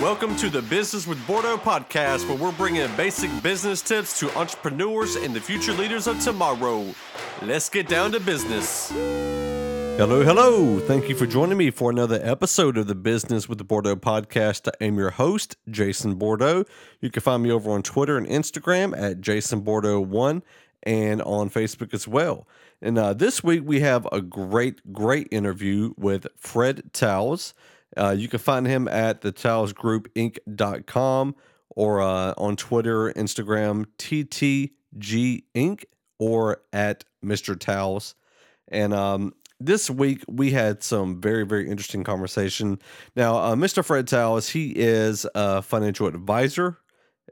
Welcome to the Business with Bordeaux podcast, where we're bringing basic business tips to entrepreneurs and the future leaders of tomorrow. Let's get down to business. Hello, hello. Thank you for joining me for another episode of the Business with the Bordeaux podcast. I am your host, Jason Bordeaux. You can find me over on Twitter and Instagram at Jason Bordeaux1 and on Facebook as well. And uh, this week we have a great, great interview with Fred Towles. Uh, you can find him at the Towles Group Inc.com or uh, on Twitter, Instagram, TTG Inc. or at Mr. Towles. And um, this week we had some very, very interesting conversation. Now, uh, Mr. Fred Towles, he is a financial advisor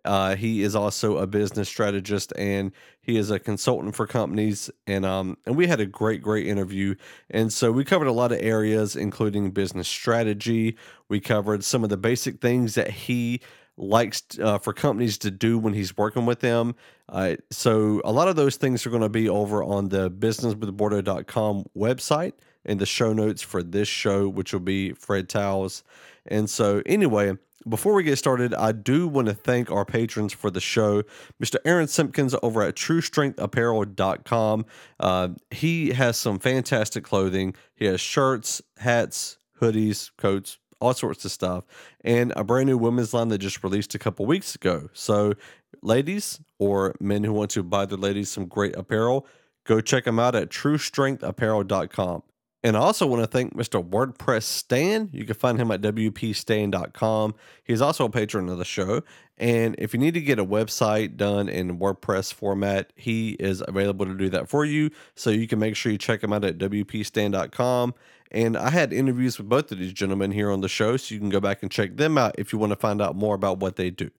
uh, he is also a business strategist and he is a consultant for companies. And um, and we had a great, great interview. And so we covered a lot of areas, including business strategy. We covered some of the basic things that he likes uh, for companies to do when he's working with them. Uh, so a lot of those things are going to be over on the businesswithbordeaux.com website in the show notes for this show, which will be Fred Towles. And so anyway, before we get started, I do want to thank our patrons for the show. Mr. Aaron Simpkins over at TrueStrengthApparel.com. Uh, he has some fantastic clothing. He has shirts, hats, hoodies, coats, all sorts of stuff, and a brand new women's line that just released a couple weeks ago. So, ladies or men who want to buy their ladies some great apparel, go check them out at TrueStrengthApparel.com. And I also want to thank Mr. WordPress Stan. You can find him at WPStan.com. He's also a patron of the show. And if you need to get a website done in WordPress format, he is available to do that for you. So you can make sure you check him out at WPStan.com. And I had interviews with both of these gentlemen here on the show, so you can go back and check them out if you want to find out more about what they do.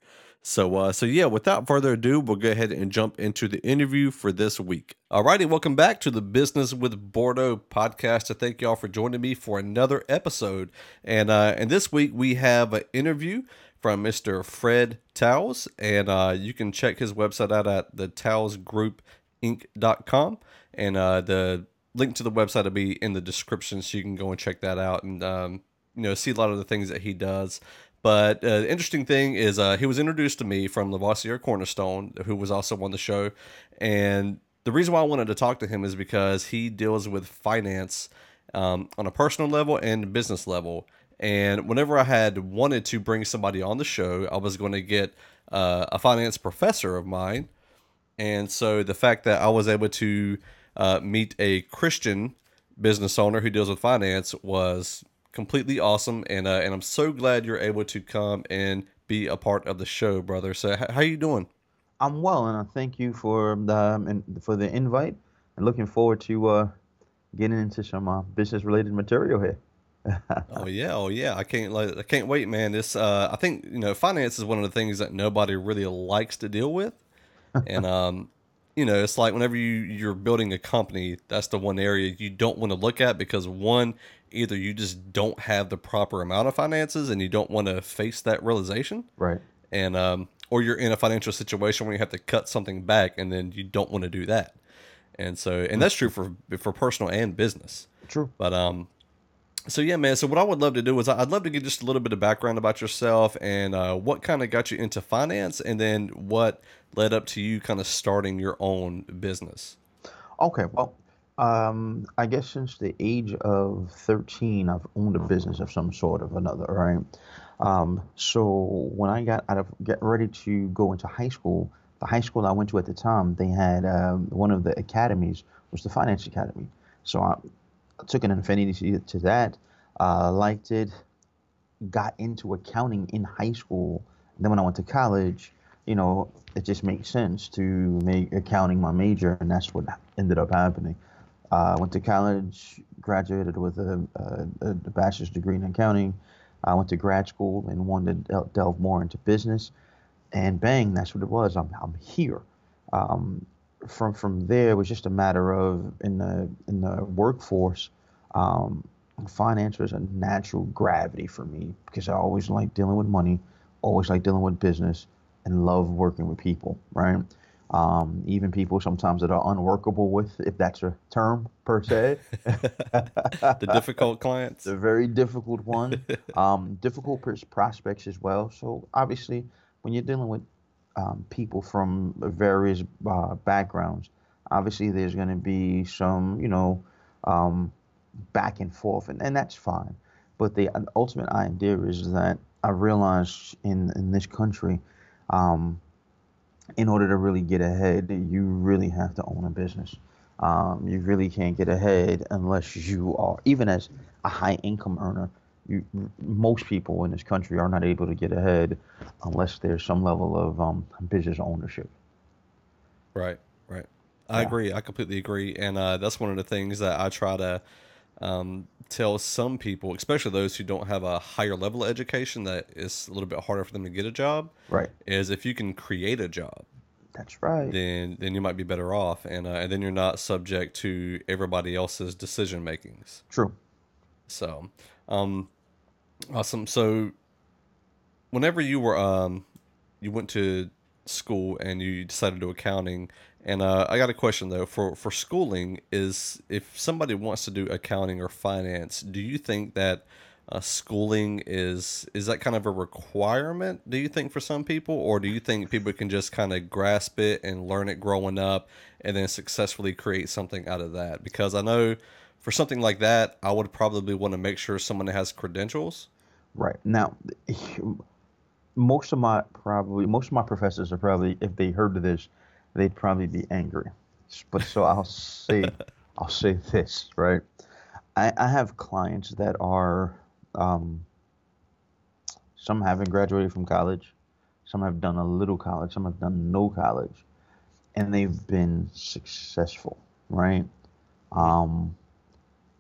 So, uh, so yeah, without further ado, we'll go ahead and jump into the interview for this week. All righty, welcome back to the Business with Bordeaux podcast. I thank y'all for joining me for another episode. And uh, and this week we have an interview from Mr. Fred Towles, and uh, you can check his website out at the Inc.com. And uh, the link to the website will be in the description, so you can go and check that out and um, you know see a lot of the things that he does. But uh, the interesting thing is, uh, he was introduced to me from Lavoisier Cornerstone, who was also on the show. And the reason why I wanted to talk to him is because he deals with finance um, on a personal level and business level. And whenever I had wanted to bring somebody on the show, I was going to get uh, a finance professor of mine. And so the fact that I was able to uh, meet a Christian business owner who deals with finance was completely awesome, and uh, and I'm so glad you're able to come and be a part of the show, brother. So h- how you doing? I'm well, and I thank you for the um, for the invite, and looking forward to uh, getting into some uh, business related material here. oh yeah, oh yeah. I can't like, I can't wait, man. This uh, I think you know finance is one of the things that nobody really likes to deal with, and um, you know, it's like whenever you you're building a company, that's the one area you don't want to look at because one, either you just don't have the proper amount of finances and you don't want to face that realization, right? And um, or you're in a financial situation where you have to cut something back, and then you don't want to do that. And so, and that's true for for personal and business. True. But um, so yeah, man. So what I would love to do is I'd love to get just a little bit of background about yourself and uh, what kind of got you into finance, and then what led up to you kind of starting your own business. Okay, well, um, I guess since the age of 13, I've owned a business of some sort of another, right? Um, so when I got out of get ready to go into high school, the high school I went to at the time, they had um, one of the academies was the finance academy. So I, took an affinity to that, uh, liked it, got into accounting in high school. Then when I went to college, you know, it just makes sense to make accounting my major, and that's what ended up happening. I uh, went to college, graduated with a, a, a, bachelor's degree in accounting. I went to grad school and wanted to delve more into business, and bang, that's what it was. I'm, I'm here. Um, from from there, it was just a matter of in the in the workforce. Um, finance was a natural gravity for me because I always liked dealing with money, always liked dealing with business, and love working with people. Right. Um, even people sometimes that are unworkable with, if that's a term per se. the difficult clients. The very difficult one. Um, difficult prospects as well. So obviously, when you're dealing with um, people from various uh, backgrounds, obviously there's going to be some, you know, um, back and forth, and, and that's fine. But the ultimate idea is that I realized in in this country. Um, in order to really get ahead, you really have to own a business. Um, you really can't get ahead unless you are, even as a high income earner, you, most people in this country are not able to get ahead unless there's some level of um, business ownership. Right, right. I yeah. agree. I completely agree. And uh, that's one of the things that I try to um, tell some people, especially those who don't have a higher level of education, that it's a little bit harder for them to get a job. Right. Is if you can create a job. That's right. Then then you might be better off, and uh, and then you're not subject to everybody else's decision makings. True. So, um, awesome. So, whenever you were um, you went to school and you decided to do accounting and uh, I got a question though for for schooling is if somebody wants to do accounting or finance, do you think that uh, schooling is is that kind of a requirement? Do you think for some people, or do you think people can just kind of grasp it and learn it growing up, and then successfully create something out of that? Because I know for something like that, I would probably want to make sure someone has credentials. Right now, most of my probably most of my professors are probably if they heard of this they'd probably be angry. But so I'll say, I'll say this, right? I, I have clients that are, um, some haven't graduated from college, some have done a little college, some have done no college, and they've been successful, right? Um,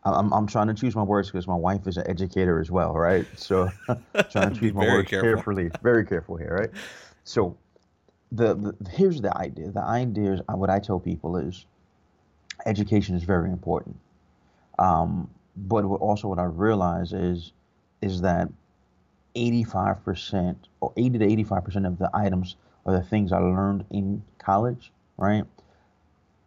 I'm, I'm trying to choose my words because my wife is an educator as well, right? So trying to choose my words careful. carefully, very careful here, right? So the, the here's the idea. The idea is uh, what I tell people is education is very important. Um, but what, also what I realize is is that 85% or 80 to 85% of the items or the things I learned in college, right?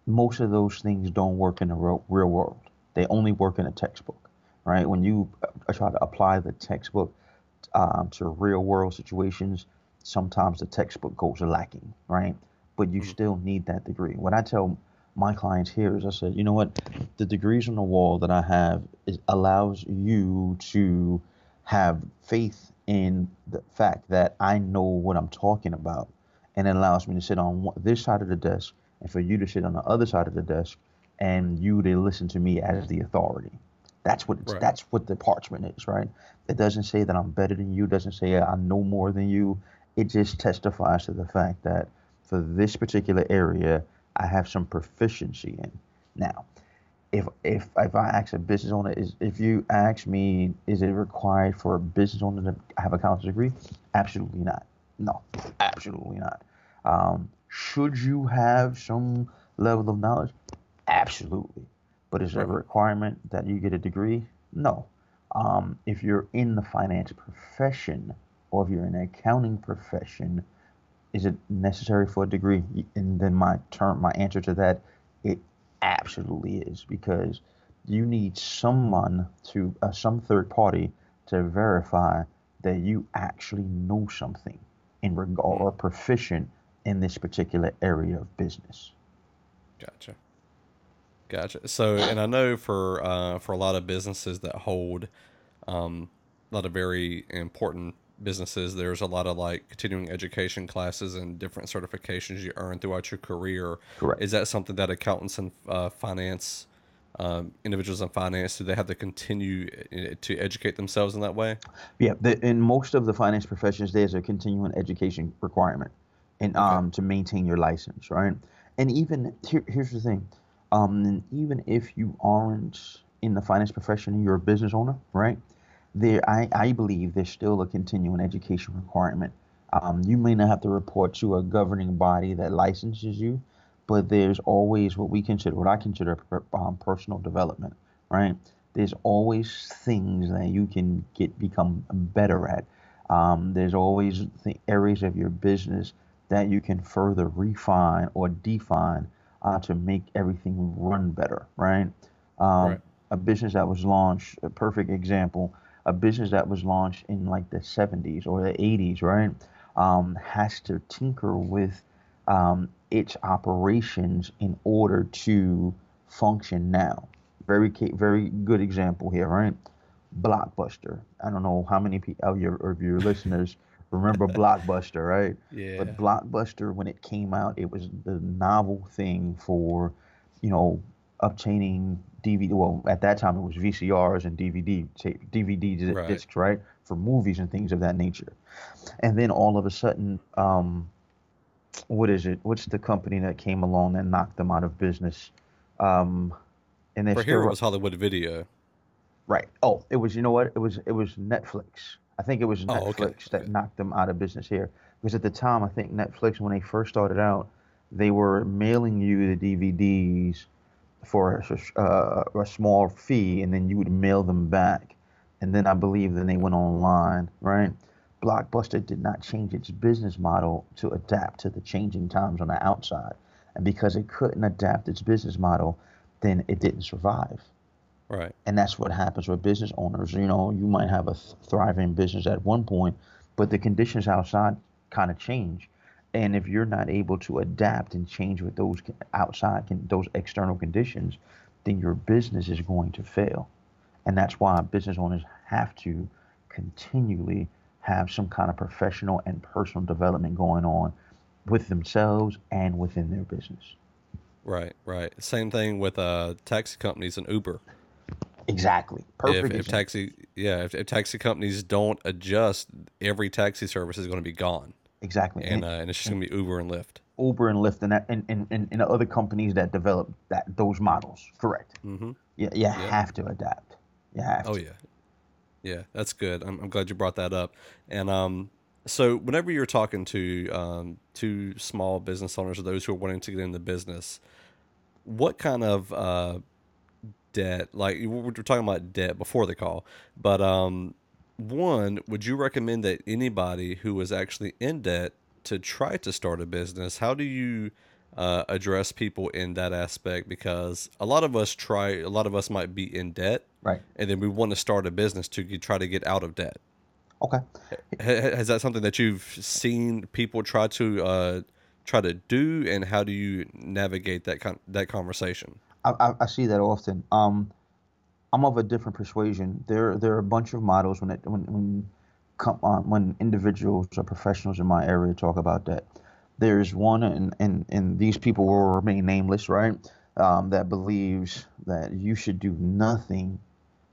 Most of those things don't work in the real, real world. They only work in a textbook, right? When you uh, try to apply the textbook um, to real world situations, sometimes the textbook goals are lacking, right? But you mm-hmm. still need that degree. What I tell my clients here is I said, you know what, the degrees on the wall that I have allows you to have faith in the fact that I know what I'm talking about, and it allows me to sit on this side of the desk, and for you to sit on the other side of the desk, and you to listen to me as the authority. That's what right. that's what the parchment is, right? It doesn't say that I'm better than you. It doesn't say I know more than you it just testifies to the fact that for this particular area, I have some proficiency in. Now, if if if I ask a business owner, is if you ask me, is it required for a business owner to have a college degree? Absolutely not. No, absolutely not. Um, should you have some level of knowledge? Absolutely. But is it a requirement that you get a degree? No. Um, if you're in the finance profession, or if you're in an accounting profession, is it necessary for a degree? And then my term, my answer to that, it absolutely is because you need someone to uh, some third party to verify that you actually know something in regard or proficient in this particular area of business. Gotcha. Gotcha. So, and I know for uh, for a lot of businesses that hold um, a lot of very important businesses, there's a lot of like continuing education classes and different certifications you earn throughout your career. Correct. Is that something that accountants and uh, finance um, individuals in finance do they have to continue uh, to educate themselves in that way? Yeah, the, in most of the finance professions, there's a continuing education requirement, and okay. um, to maintain your license, right? And even here, here's the thing, um, even if you aren't in the finance profession, and you're a business owner, right? There I, I believe there's still a continuing education requirement. Um, you may not have to report to a governing body that licenses you, but there's always what we consider, what I consider um, personal development, right? There's always things that you can get become better at. Um, there's always th- areas of your business that you can further refine or define uh, to make everything run better, right? Um, right? A business that was launched, a perfect example, a business that was launched in like the 70s or the 80s, right, um, has to tinker with um, its operations in order to function now. Very, very good example here, right? Blockbuster. I don't know how many of your of your listeners remember Blockbuster, right? Yeah. But Blockbuster, when it came out, it was the novel thing for, you know, obtaining DVD. Well, at that time it was VCRs and DVD tape, DVD right. discs, right, for movies and things of that nature. And then all of a sudden, um, what is it? What's the company that came along and knocked them out of business? Um, and they for here it was Hollywood Video. Right. Oh, it was. You know what? It was. It was Netflix. I think it was Netflix oh, okay. that okay. knocked them out of business here. Because at the time, I think Netflix, when they first started out, they were mailing you the DVDs for a, uh, a small fee, and then you would mail them back. And then I believe then they went online, right? Blockbuster did not change its business model to adapt to the changing times on the outside. And because it couldn't adapt its business model, then it didn't survive. Right. And that's what happens with business owners. You know, you might have a thriving business at one point, but the conditions outside kind of change. And if you're not able to adapt and change with those outside, those external conditions, then your business is going to fail. And that's why business owners have to continually have some kind of professional and personal development going on with themselves and within their business. Right, right. Same thing with uh, taxi companies and Uber. Exactly. Perfect. If, if taxi, yeah, if, if, taxi companies don't adjust, every taxi service is going to be gone. Exactly. And, uh, and it's just going to be Uber and Lyft. Uber and Lyft and, that, and, and, and, and other companies that develop that those models. Correct. Mm-hmm. You, you have to adapt. You have oh, to. yeah. Yeah, that's good. I'm, I'm glad you brought that up. And um, so whenever you're talking to um, to small business owners or those who are wanting to get into business, what kind of uh, debt? Like we were talking about debt before the call, but um, one, would you recommend that anybody who is actually in debt to try to start a business? How do you uh, address people in that aspect? Because a lot of us try, a lot of us might be in debt, right? And then we want to start a business to try to get out of debt. Okay. Has that something that you've seen people try to uh, try to do, and how do you navigate that con- that conversation? I, I, see that often. Um, I'm of a different persuasion. There there are a bunch of models when it, when when come on, uh, when individuals or professionals in my area talk about that. There's one, and and and these people will remain nameless, right? Um, that believes that you should do nothing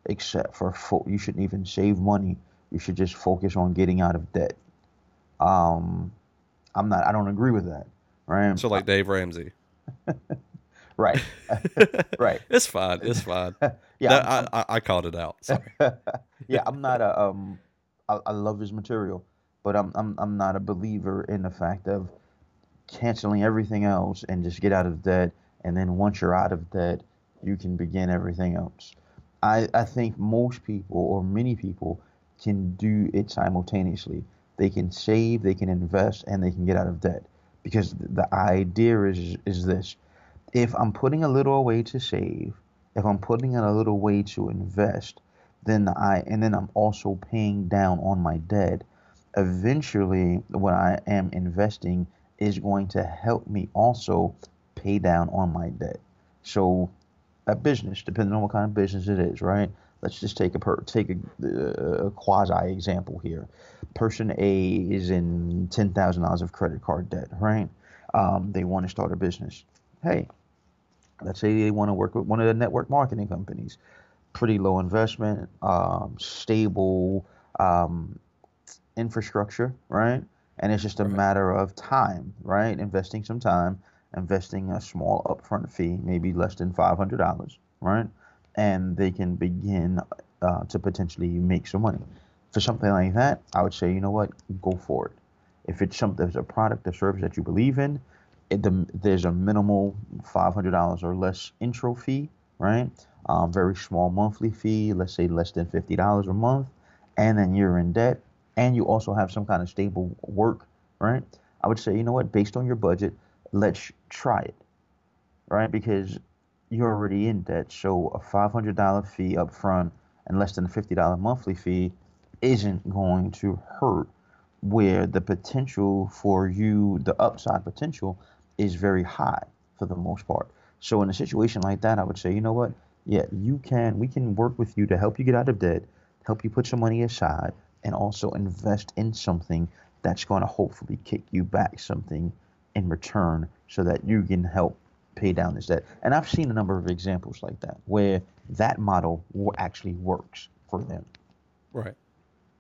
except for fo- you shouldn't even save money. You should just focus on getting out of debt. Um, I'm not. I don't agree with that. Right. So like Dave Ramsey. right. right. It's fine. It's fine. yeah. That, I'm, I, I called it out. Yeah, I'm not a um. I, I love his material, but I'm I'm I'm not a believer in the fact of canceling everything else and just get out of debt, and then once you're out of debt, you can begin everything else. I I think most people or many people can do it simultaneously. They can save, they can invest, and they can get out of debt. Because the idea is is this: if I'm putting a little away to save, if I'm putting in a little way to invest, then I and then I'm also paying down on my debt. Eventually, what I am investing is going to help me also pay down on my debt. So, a business, depending on what kind of business it is, right? Let's just take a per, take a, a quasi example here. Person A is in ten thousand dollars of credit card debt, right? Um, they want to start a business. Hey, let's say they want to work with one of the network marketing companies. Pretty low investment, um, stable um, infrastructure, right? And it's just a matter of time, right? Investing some time, investing a small upfront fee, maybe less than $500, right? And they can begin uh, to potentially make some money. For something like that, I would say, you know what, go for it. If it's something, if it's a product or service that you believe in, it, the, there's a minimal $500 or less intro fee, right? Um, very small monthly fee, let's say less than $50 a month, and then you're in debt, and you also have some kind of stable work, right? I would say, you know what, based on your budget, let's try it, right? Because you're already in debt, so a $500 fee up front and less than a $50 monthly fee isn't going to hurt where the potential for you, the upside potential, is very high for the most part. So in a situation like that, I would say, you know what? Yeah, you can. We can work with you to help you get out of debt, help you put some money aside, and also invest in something that's going to hopefully kick you back something in return, so that you can help pay down this debt. And I've seen a number of examples like that where that model actually works for them. Right.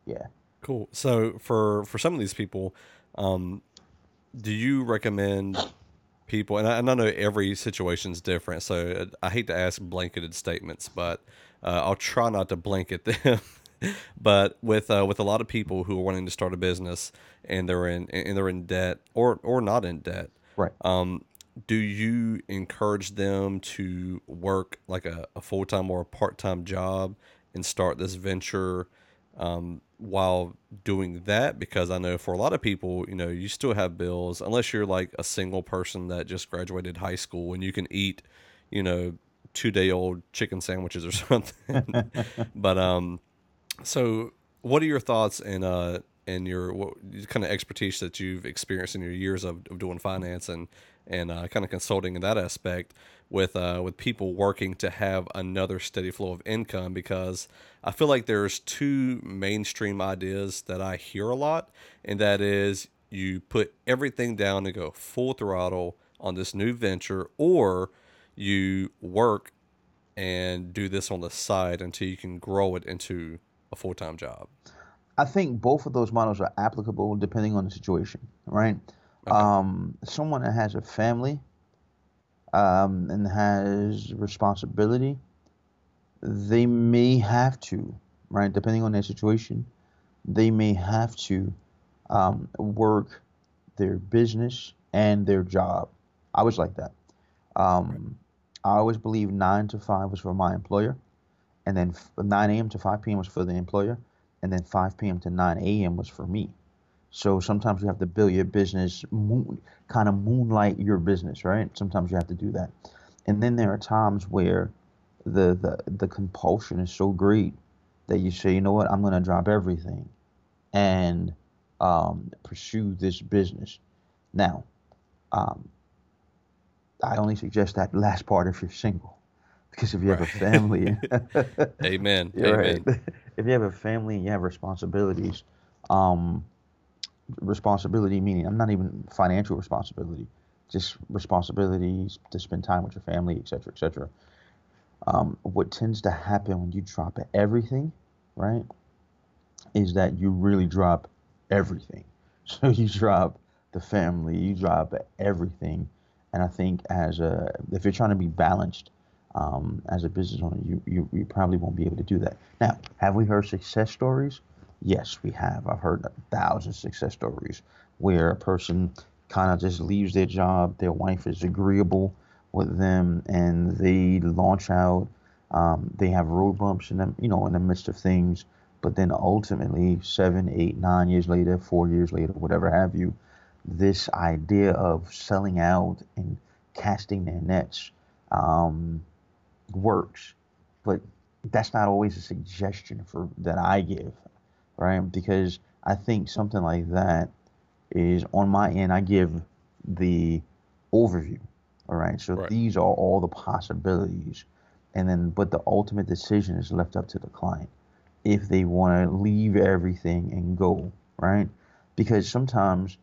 Yeah. Cool. So for for some of these people, um, do you recommend people? And I, and I know every situation is different, so I hate to ask blanketed statements, but uh, I'll try not to blanket them. but with uh, with a lot of people who are wanting to start a business and they're in and they're in debt or or not in debt, right? Um, do you encourage them to work like a, a full time or a part time job and start this venture? Um, while doing that because I know for a lot of people, you know, you still have bills unless you're like a single person that just graduated high school and you can eat, you know, two day old chicken sandwiches or something. but um, so what are your thoughts and uh and your what kind of expertise that you've experienced in your years of, of doing finance and and uh, kind of consulting in that aspect with uh, with people working to have another steady flow of income because I feel like there's two mainstream ideas that I hear a lot, and that is you put everything down and go full throttle on this new venture, or you work and do this on the side until you can grow it into a full time job. I think both of those models are applicable depending on the situation, right? Okay. Um, someone that has a family um, and has responsibility, they may have to, right? Depending on their situation, they may have to um, work their business and their job. I was like that. Um. I always believed nine to five was for my employer, and then 9 a.m. to 5 p.m. was for the employer, and then 5 p.m. to 9 a.m. was for me. So sometimes you have to build your business, moon, kind of moonlight your business, right? Sometimes you have to do that. And then there are times where the the, the compulsion is so great that you say, you know what, I'm going to drop everything and um, pursue this business. Now, um, I only suggest that last part if you're single. Because if you have a family, amen, amen. Right. If you have a family and you have responsibilities, um, responsibility meaning I'm not even financial responsibility, just responsibilities to spend time with your family, etc., etc. Um, what tends to happen when you drop everything, right, is that you really drop everything. So you drop the family, you drop everything, and I think as a if you're trying to be balanced um, as a business owner, you, you you probably won't be able to do that. Now, have we heard success stories? Yes, we have. I've heard a thousand success stories where a person kind of just leaves their job, their wife is agreeable with them, and they launch out. Um, they have road bumps in them, you know, in the midst of things, but then ultimately, seven, eight, nine years later, four years later, whatever have you, this idea of selling out and casting their nets um, works, but that's not always a suggestion for that I give right? Because I think something like that is on my end. I give the overview, all right. So right. these are all the possibilities, and then but the ultimate decision is left up to the client if they want to leave everything and go, right? Because sometimes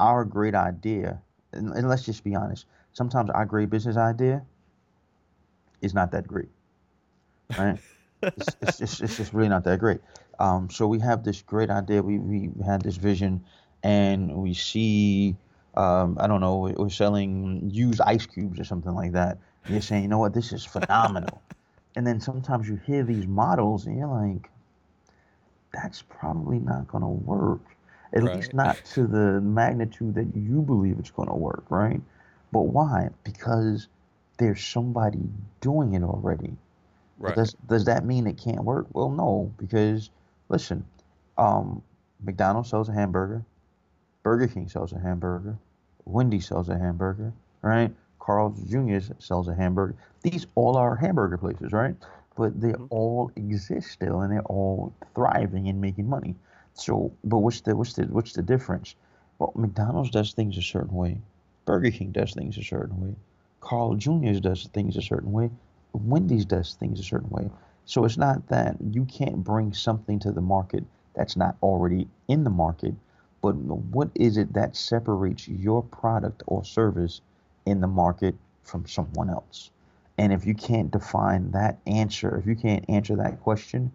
our great idea, and, and let's just be honest, sometimes our great business idea is not that great, right? it's, it's, just, it's just really not that great. Um, so we have this great idea. We, we had this vision, and we see, um, I don't know, we're selling used ice cubes or something like that. And you're saying, you know what, this is phenomenal. and then sometimes you hear these models, and you're like, that's probably not going to work. At right. least not to the magnitude that you believe it's going to work, right? But why? Because there's somebody doing it already. Right. Does does that mean it can't work? Well, no, because listen, um, McDonald's sells a hamburger, Burger King sells a hamburger. Wendy sells a hamburger, right? Carl's Jr. sells a hamburger. These all are hamburger places, right? But they mm-hmm. all exist still, and they're all thriving and making money. So, but what's the what's the what's the difference? Well, McDonald's does things a certain way. Burger King does things a certain way. Carl Jr. does things a certain way. Wendy's does things a certain way. So it's not that you can't bring something to the market that's not already in the market, but what is it that separates your product or service in the market from someone else? And if you can't define that answer, if you can't answer that question,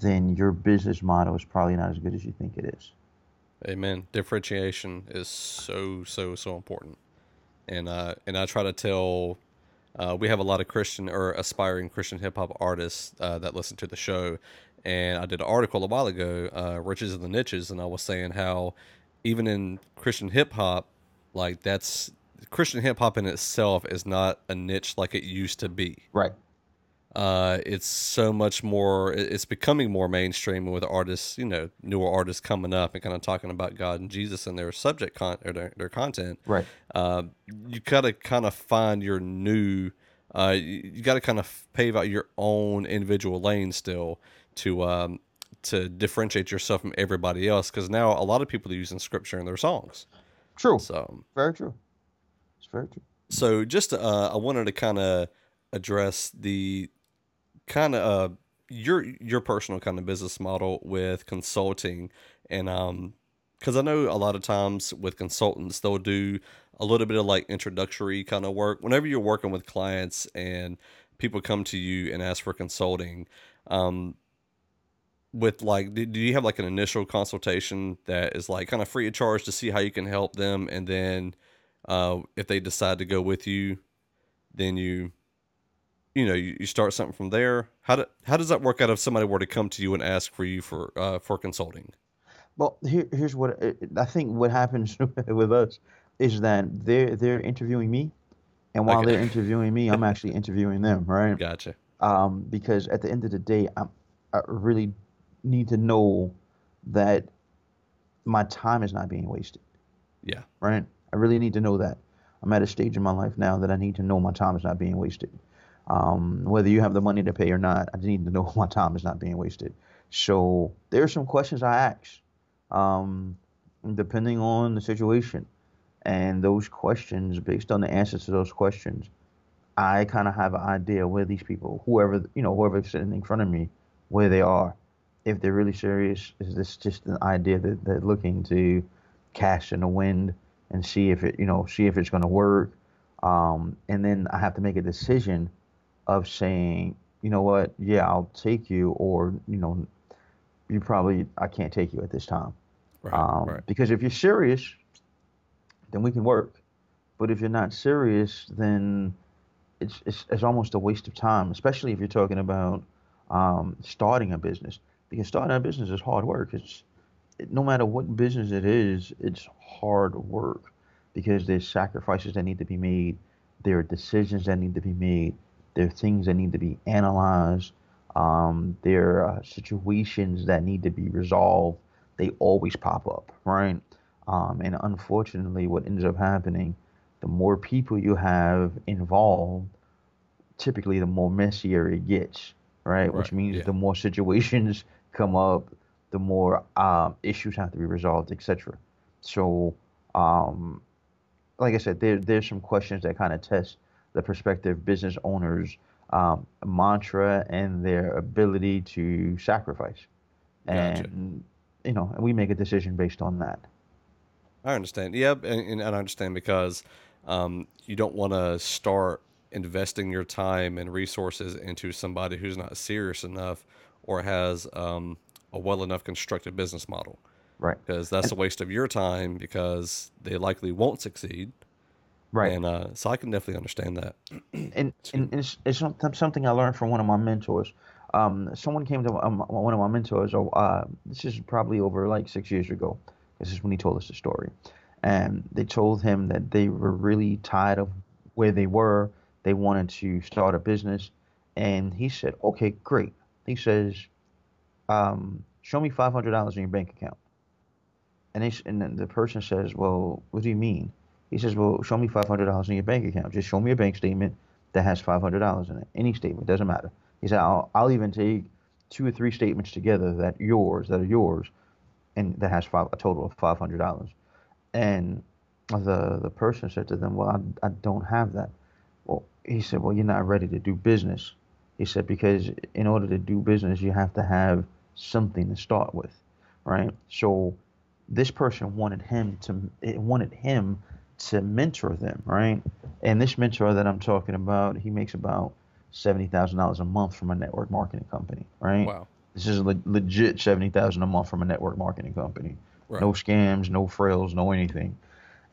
then your business model is probably not as good as you think it is. Amen. Differentiation is so so so important, and uh, and I try to tell. Uh, we have a lot of Christian or aspiring Christian hip hop artists uh, that listen to the show, and I did an article a while ago, uh, "Riches in the Niches," and I was saying how even in Christian hip hop, like that's Christian hip hop in itself is not a niche like it used to be. Right. Uh, it's so much more. It's becoming more mainstream with artists, you know, newer artists coming up and kind of talking about God and Jesus and their subject con or their, their content. Right. Uh, you gotta kind of find your new. Uh, you, you got to kind of pave out your own individual lane still to um, to differentiate yourself from everybody else because now a lot of people are using scripture in their songs. True. So very true. It's very true. So just uh, I wanted to kind of address the kind of uh, your your personal kind of business model with consulting and um because I know a lot of times with consultants they'll do a little bit of like introductory kind of work. Whenever you're working with clients and people come to you and ask for consulting um with like do you have like an initial consultation that is like kind of free of charge to see how you can help them and then uh if they decide to go with you then you you know you, you start something from there. How do, how does that work out if somebody were to come to you and ask for you for uh, for consulting? Well here, here's what uh, i think what happens with us is that they're they're interviewing me and while okay. they're interviewing me i'm actually interviewing them right? Gotcha. Um, because at the end of the day I'm, i really need to know that my time is not being wasted. Yeah. Right? I really need to know that. I'm at a stage in my life now that i need to know my time is not being wasted um, whether you have the money to pay or not, I need to know my time is not being wasted. So there are some questions I ask, um, depending on the situation, and those questions, based on the answers to those questions, I kind of have an idea where these people, whoever you know, whoever's sitting in front of me, where they are. If they're really serious, is this just an idea that they're looking to cast in the wind and see if it, you know, see if it's going to work? Um, and then I have to make a decision of saying, you know what, yeah, I'll take you, or you know, you probably I can't take you at this time. Right, um, right. Because if you're serious, then we can work. But if you're not serious, then it's, it's, it's almost a waste of time, especially if you're talking about um, starting a business. Because starting a business is hard work. It's it, no matter what business it is, it's hard work because there's sacrifices that need to be made, there are decisions that need to be made, there are things that need to be analyzed. Um, there are situations that need to be resolved. They always pop up, right? Um, and unfortunately, what ends up happening, the more people you have involved, typically the more messier it gets, right? right. Which means yeah. the more situations come up, the more um, issues have to be resolved, etc. So, um, like I said, there there's some questions that kind of test the prospective business owners' um, mantra and their ability to sacrifice. Gotcha. And you know, we make a decision based on that. I understand. Yep, and, and I understand because um, you don't want to start investing your time and resources into somebody who's not serious enough or has um, a well enough constructed business model. Right. Because that's and, a waste of your time because they likely won't succeed. Right. And uh, so I can definitely understand that. and, and it's, it's something I learned from one of my mentors. Um, someone came to um, one of my mentors. Oh, uh, this is probably over like six years ago. This is when he told us the story, and they told him that they were really tired of where they were. They wanted to start a business, and he said, "Okay, great." He says, um, "Show me five hundred dollars in your bank account." and they and the person says, "Well, what do you mean?" He says, "Well, show me five hundred dollars in your bank account. Just show me a bank statement that has five hundred dollars in it. Any statement doesn't matter." He said, "I'll I'll even take two or three statements together that yours that are yours, and that has five, a total of five hundred dollars." And the the person said to them, "Well, I, I don't have that." Well, he said, "Well, you're not ready to do business." He said, "Because in order to do business, you have to have something to start with, right?" So this person wanted him to it wanted him to mentor them, right? And this mentor that I'm talking about, he makes about seventy thousand dollars a month from a network marketing company, right? Wow. This is le- legit seventy thousand a month from a network marketing company. Right. No scams, no frills, no anything.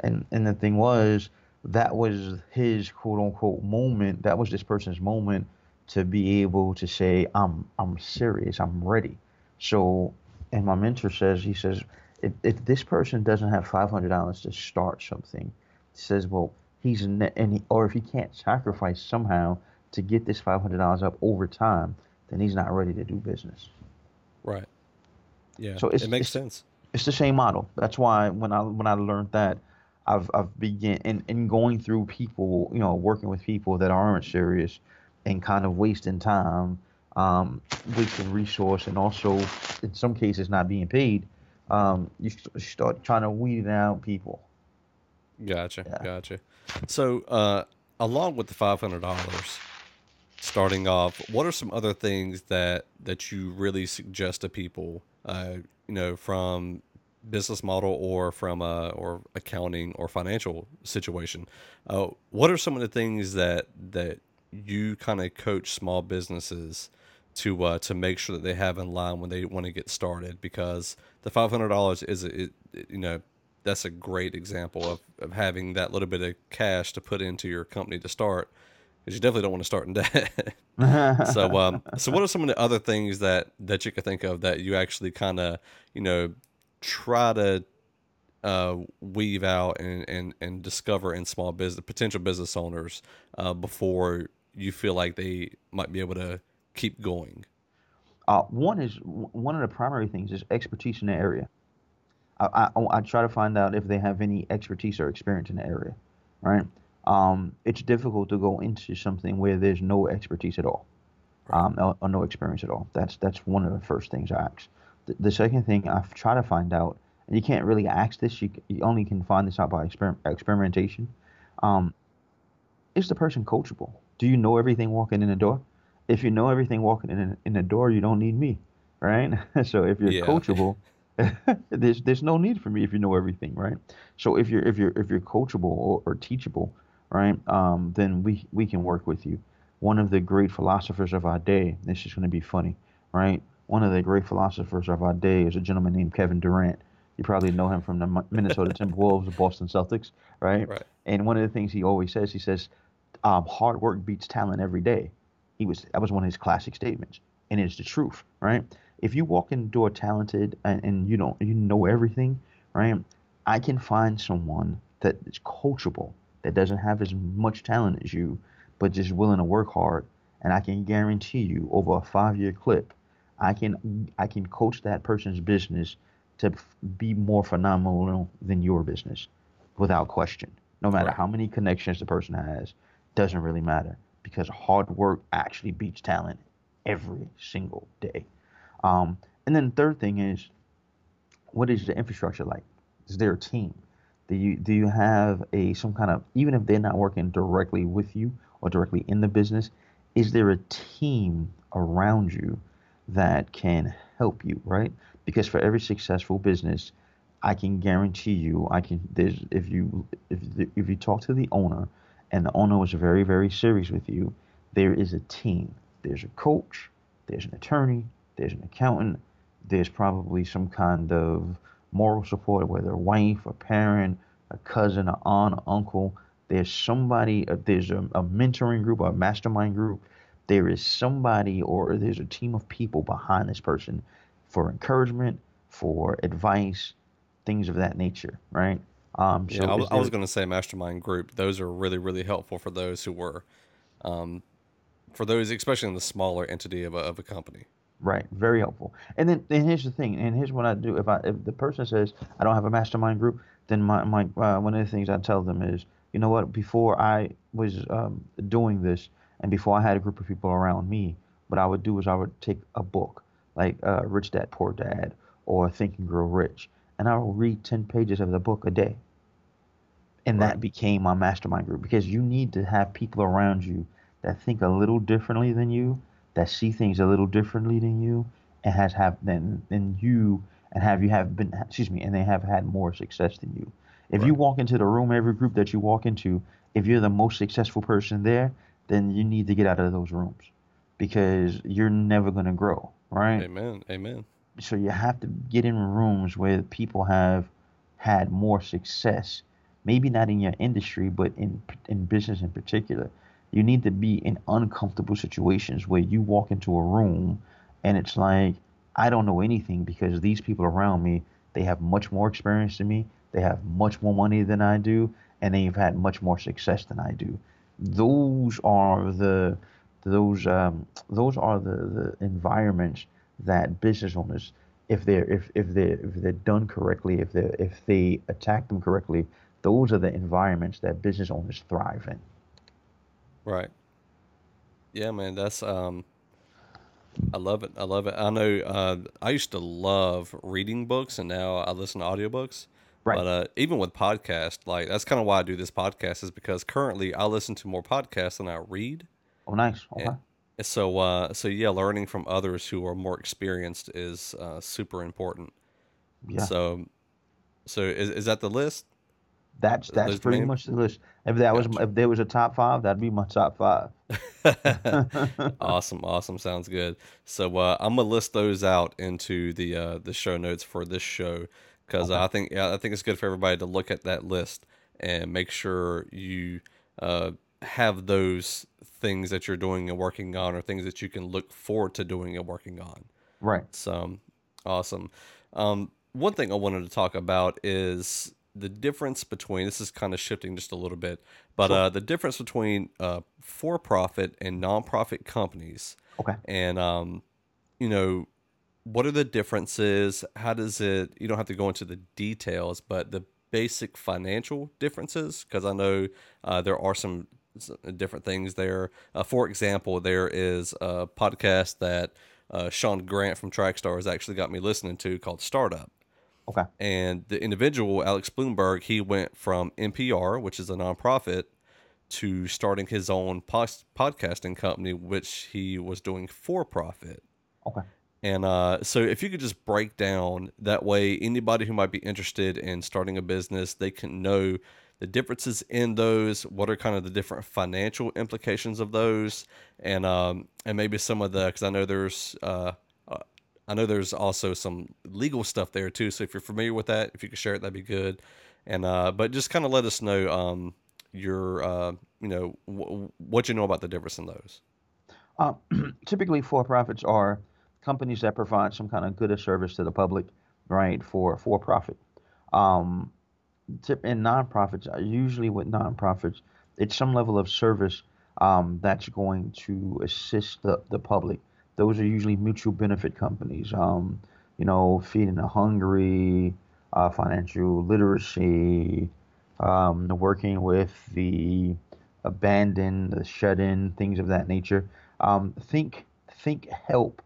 And and the thing was, that was his quote unquote moment. That was this person's moment to be able to say, I'm I'm serious, I'm ready. So and my mentor says, he says, if, if this person doesn't have five hundred dollars to start something, says, well, he's ne- and he, or if he can't sacrifice somehow to get this five hundred dollars up over time, then he's not ready to do business. Right. Yeah. So it's- it makes it's- sense. it's the same model. That's why when I when I learned that, I've I've began in, in going through people, you know, working with people that aren't serious, and kind of wasting time, um, wasting resource, and also in some cases not being paid. Um, you st- start trying to weed out people. Gotcha. Yeah. Gotcha. So, uh, along with the five hundred dollars, starting off, what are some other things that that you really suggest to people? Uh, you know, from business model or from uh or accounting or financial situation. Uh, what are some of the things that that you kind of coach small businesses to uh, to make sure that they have in line when they want to get started? Because the five hundred dollars is a, it, you know that's a great example of, of having that little bit of cash to put into your company to start because you definitely don't want to start in debt. so, um, so what are some of the other things that that you could think of that you actually kind of, you know, try to uh, weave out and, and and discover in small business potential business owners uh, before you feel like they might be able to keep going? Uh, one is one of the primary things is expertise in the area. I, I, I try to find out if they have any expertise or experience in the area, right? Um, it's difficult to go into something where there's no expertise at all, um, or, or no experience at all. That's that's one of the first things I ask. The, the second thing I try to find out, and you can't really ask this, you, you only can find this out by exper- experimentation. Um, is the person coachable? Do you know everything walking in the door? If you know everything walking in in the door, you don't need me, right? so if you're Yeah. coachable, there's there's no need for me if you know everything, right? So if you're if you're if you're coachable or, or teachable, right, um, then we we can work with you. One of the great philosophers of our day. This is going to be funny, right? One of the great philosophers of our day is a gentleman named Kevin Durant. You probably know him from the Minnesota Timberwolves, the Boston Celtics, right? Right. And one of the things he always says, he says, um, "Hard work beats talent every day." He was that was one of his classic statements, and it's the truth, right? If you walk in the door talented and, and you don't you know everything, right? I can find someone that is coachable, that doesn't have as much talent as you, but just willing to work hard, and I can guarantee you over a five-year clip, I can I can coach that person's business to f- be more phenomenal than your business, without question. No matter Right. how many connections the person has, doesn't really matter because hard work actually beats talent every single day. Um, and then the third thing is, what is the infrastructure like? Is there a team? Do you do you have a some kind of even if they're not working directly with you or directly in the business, is there a team around you that can help you, right? Because for every successful business, I can guarantee you, I can. There's if you if if you talk to the owner, and the owner was very very serious with you, there is a team. There's a coach. There's an attorney. There's an accountant. There's probably some kind of moral support, whether a wife, a parent, a cousin, an aunt, an uncle. There's somebody. uh, There's a, a mentoring group, a mastermind group. There is somebody, or there's a team of people behind this person for encouragement, for advice, things of that nature, right? Um, Yeah, I was, I was going to say mastermind group. Those are really, really helpful for those who were, um, for those, especially in the smaller entity of a, of a company. Right, very helpful. And then, and here's the thing. And here's what I do. If I, if the person says I don't have a mastermind group, then my, my uh, one of the things I tell them is, you know what? Before I was um, doing this, and before I had a group of people around me, what I would do is I would take a book like uh, Rich Dad Poor Dad or Think and Grow Rich, and I would read ten pages of the book a day. And right. that became my mastermind group because you need to have people around you that think a little differently than you that see things a little differently than you and has have than than you and have you have been excuse me and they have had more success than you. If right. you walk into the room, every group that you walk into, if you're the most successful person there, then you need to get out of those rooms because you're never going to grow, right? Amen. Amen. So you have to get in rooms where people have had more success. Maybe not in your industry, but in in business in particular. You need to be in uncomfortable situations where you walk into a room and it's like, I don't know anything because these people around me, they have much more experience than me, they have much more money than I do, and they've had much more success than I do. Those are the those um, those are the, the environments that business owners, if they're if, if they if they're done correctly, if they if they attack them correctly, those are the environments that business owners thrive in. Right. Yeah, man, that's um I love it. I love it. I know uh I used to love reading books and now I listen to audiobooks. Right. But uh even with podcasts, like that's kind of why I do this podcast is because currently I listen to more podcasts than I read. Oh, nice. Okay. And so uh so yeah, learning from others who are more experienced is uh super important. Yeah. So so is is that the list? That's that's pretty much the list. If that gotcha. was if there was a top five, that'd be my top five. awesome, awesome. Sounds good. So uh, I'm gonna list those out into the uh, the show notes for this show because okay. I think yeah, I think it's good for everybody to look at that list and make sure you uh, have those things that you're doing and working on, or things that you can look forward to doing and working on. Right. So awesome. Um, one thing I wanted to talk about is the difference between this is kind of shifting just a little bit, but sure. uh, the difference between uh, for-profit and nonprofit companies. Okay. And um, you know, what are the differences? How does it? You don't have to go into the details, but the basic financial differences, because I know uh, there are some different things there. Uh, for example, there is a podcast that uh, Sean Grant from Trackstar has actually got me listening to called Startup. Okay. And the individual, Alex Blumberg, he went from NPR, which is a nonprofit, to starting his own podcasting company, which he was doing for profit. Okay. And uh, so, if you could just break down that way, anybody who might be interested in starting a business, they can know the differences in those. What are kind of the different financial implications of those, and um, and maybe some of the because I know there's uh, I know there's also some legal stuff there too. So if you're familiar with that, if you could share it, that'd be good. And uh, but just kind of let us know um, your uh, you know w- what you know about the difference in those. Uh, typically, for profits are companies that provide some kind of good or service to the public, right? For for profit. Um, tip in nonprofits, uh, usually with nonprofits, it's some level of service um, that's going to assist the, the public those are usually mutual benefit companies. Um, you know, feeding the hungry, uh, financial literacy, um, working with the abandoned, the shut-in, things of that nature. Um, think think help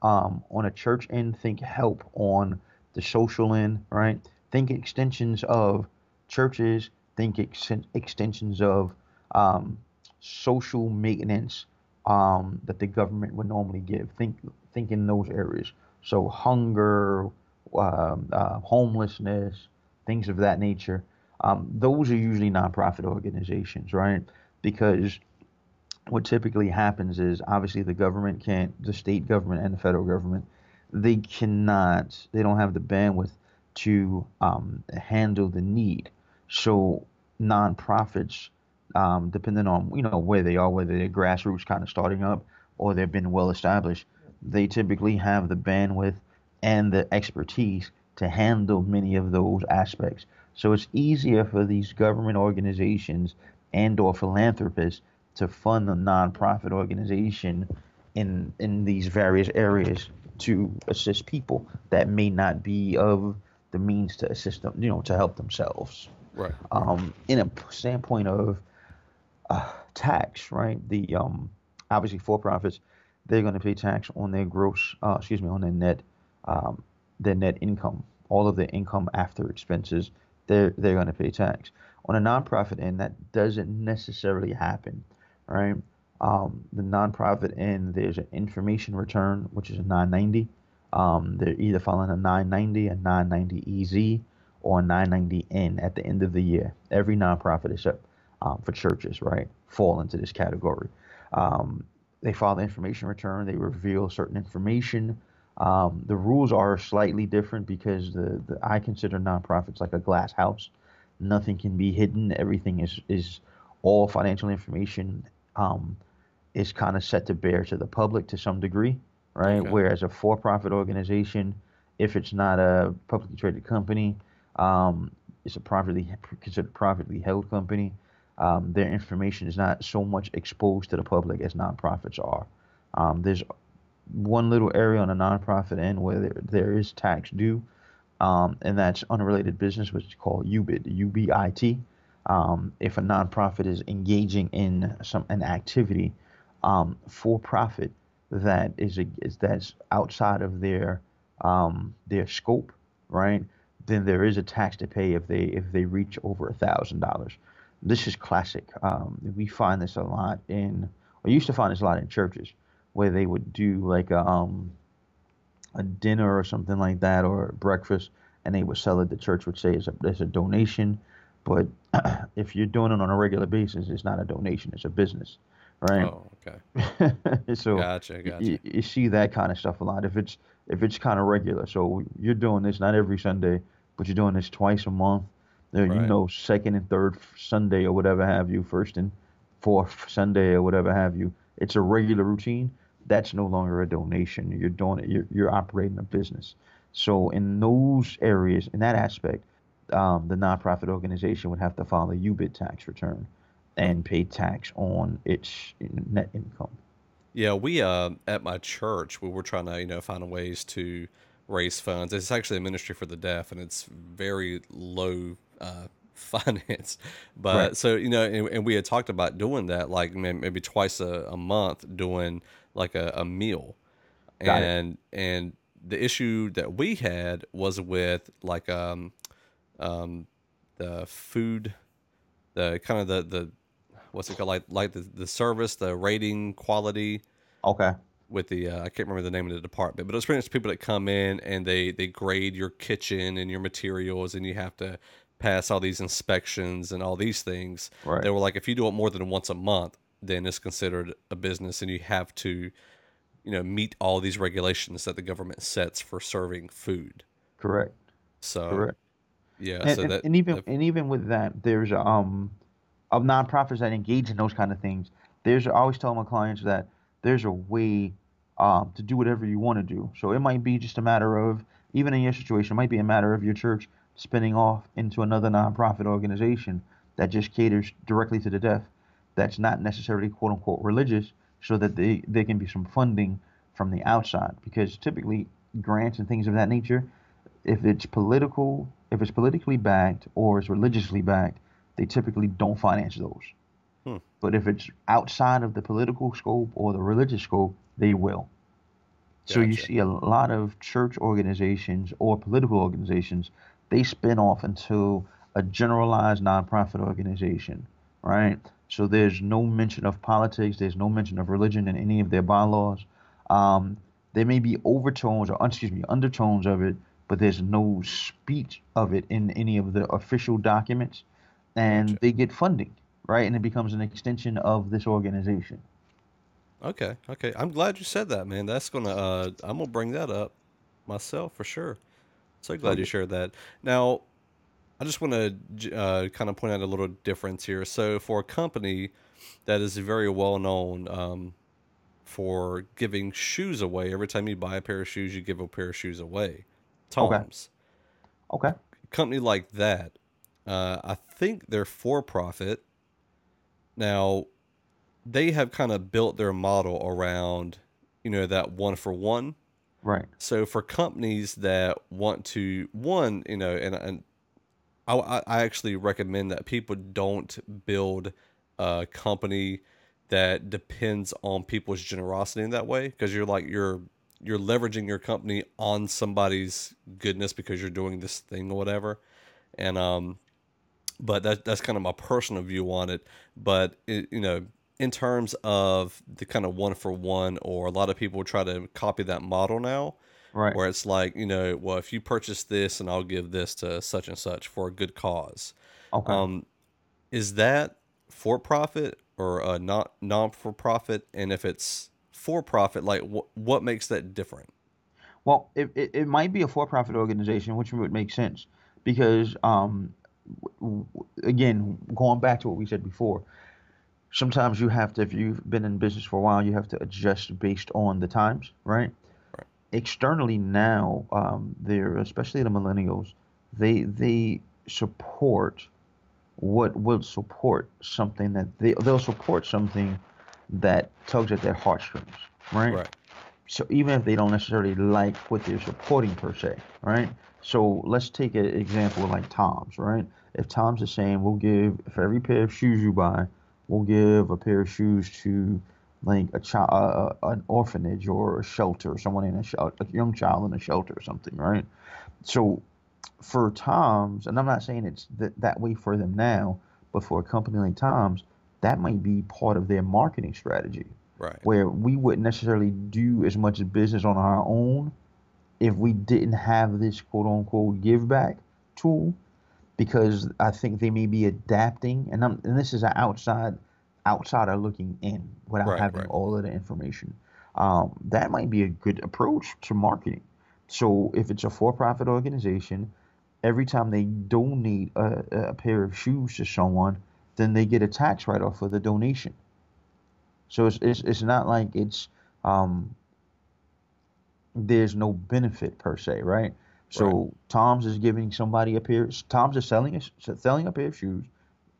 um, on a church end. Think help on the social end. Right. Think extensions of churches. Think ex- extensions of um, social maintenance um, that the government would normally give. Think think in those areas. So hunger, um, uh, homelessness, things of that nature. Um, those are usually nonprofit organizations, right? Because what typically happens is obviously the government can't, the state government and the federal government, they cannot, they don't have the bandwidth to um, handle the need. So nonprofits um, depending on you know where they are, whether they're grassroots kind of starting up or they've been well established, they typically have the bandwidth and the expertise to handle many of those aspects. So it's easier for these government organizations and or philanthropists to fund a nonprofit organization in in these various areas to assist people that may not be of the means to assist them, you know, to help themselves. Right. Um, in a standpoint of uh, tax, right? The um, obviously for profits, they're going to pay tax on their gross, uh, excuse me, on their net, um, their net income, all of their income after expenses. They're they're going to pay tax. On a nonprofit end, that doesn't necessarily happen, right? Um, the nonprofit end, there's an information return, which is a 990. Um, they're either filing a 990, a 990 EZ, or a 990N at the end of the year. Every nonprofit except um, for churches, right, fall into this category. Um, they file the information return. They reveal certain information. Um, the rules are slightly different because the, the I consider nonprofits like a glass house. Nothing can be hidden. Everything is is all financial information um, is kind of set to bear to the public to some degree, right? Okay. Whereas a for-profit organization, if it's not a publicly traded company, um, it's a privately considered privately held company. Um, their information is not so much exposed to the public as nonprofits are. Um, there's one little area on a nonprofit end where there, there is tax due, um, and that's unrelated business, which is called UBIT, U-B-I-T. Um, if a nonprofit is engaging in some an activity um, for profit that is, a, is that's outside of their um, their scope, right? Then there is a tax to pay if they if they reach over a thousand dollars. This is classic. Um, we find this a lot in, or used to find this a lot in churches, where they would do like a um, a dinner or something like that, or breakfast, and they would sell it. The church would say it's a, it's a donation, but if you're doing it on a regular basis, it's not a donation; it's a business, right? Oh, okay. so Gotcha, gotcha. you, you see that kind of stuff a lot. If it's if it's kind of regular, so you're doing this not every Sunday, but you're doing this twice a month. Uh, You Right. know, second and third Sunday or whatever have you, first and fourth Sunday or whatever have you. It's a regular routine. That's no longer a donation. You're doing it. You're, you're operating a business. So in those areas, in that aspect, um, the nonprofit organization would have to file a UBIT tax return and pay tax on its net income. Yeah, we uh, at my church we were trying to you know find ways to raise funds. It's actually a ministry for the deaf, and it's very low uh, finance. But Right. so you know, and, and we had talked about doing that, like maybe twice a, a month, doing like a, a meal, Got it. and and the issue that we had was with like um um the food, the kind of the the what's it called like like the, the service, the rating quality Okay. with the uh, I can't remember the name of the department, but it's pretty much people that come in and they they grade your kitchen and your materials, and you have to pass all these inspections and all these things. Right. They were like, if you do it more than once a month, then it's considered a business, and you have to, you know, meet all these regulations that the government sets for serving food. Correct. So Correct. yeah, and, so and, that and even that- and even with that, there's um of nonprofits that engage in those kind of things. There's I always tell my clients that there's a way um, to do whatever you want to do. So it might be just a matter of even in your situation, it might be a matter of your church spinning off into another nonprofit organization that just caters directly to the deaf. That's not necessarily quote unquote religious, so that they there can be some funding from the outside because typically grants and things of that nature if it's political, if it's politically backed or it's religiously backed, they typically don't finance those. Hmm. But if it's outside of the political scope or the religious scope, they will. So you see a lot of church organizations or political organizations, they spin off into a generalized nonprofit organization, right? So there's no mention of politics, there's no mention of religion in any of their bylaws. Um, there may be overtones or excuse me undertones of it, but there's no speech of it in any of the official documents, and Gotcha. they get funding, right? And it becomes an extension of this organization. Okay, okay. I'm glad you said that, man. That's gonna uh I'm gonna bring that up myself for sure. So glad you shared that. Now, I just want to uh, kind of point out a little difference here. So, for a company that is very well known um, for giving shoes away, every time you buy a pair of shoes, you give a pair of shoes away. Okay. Tom's Okay. company like that, uh, I think they're for profit. Now, they have kind of built their model around you know, that one for one. Right. So for companies that want to one, you know, and and I, I actually recommend that people don't build a company that depends on people's generosity in that way because you're like you're you're leveraging your company on somebody's goodness because you're doing this thing or whatever and um but that that's kind of my personal view on it but it, you know in terms of the kind of one for one or a lot of people try to copy that model now Right. where it's like you know well if you purchase this and i'll give this to such and such for a good cause Okay. um is that for profit or a not non for profit and if it's for profit like wh- what makes that different Well, it, it, it might be a for-profit organization, which would make sense because, um, w- w- again, going back to what we said before, sometimes you have to, if you've been in business for a while, you have to adjust based on the times, right? Right. Externally now, um, they're especially the millennials, they they support what will support something that they they'll support something that tugs at their heartstrings, right? right so even if they don't necessarily like what they're supporting per se, right? So let's take an example like Tom's, right? If Tom's is saying we'll give for every pair of shoes you buy, we'll give a pair of shoes to like a child, uh, an orphanage or a shelter, someone in a shelter, a young child in a shelter or something, right? So for Tom's, and I'm not saying it's th- that way for them now, but for a company like Tom's, that might be part of their marketing strategy right where we wouldn't necessarily do as much business on our own if we didn't have this quote unquote give back tool because I think they may be adapting and I'm, and this is an outside outsider looking in without Right, having right. all of the information. Um, that might be a good approach to marketing. So if it's a for-profit organization, every time they donate a, a pair of shoes to someone, then they get a tax write-off for the donation. So it's it's, it's not like it's um, there's no benefit per se, right? So Right. Tom's is giving somebody a pair. Tom's is selling a, selling a pair of shoes,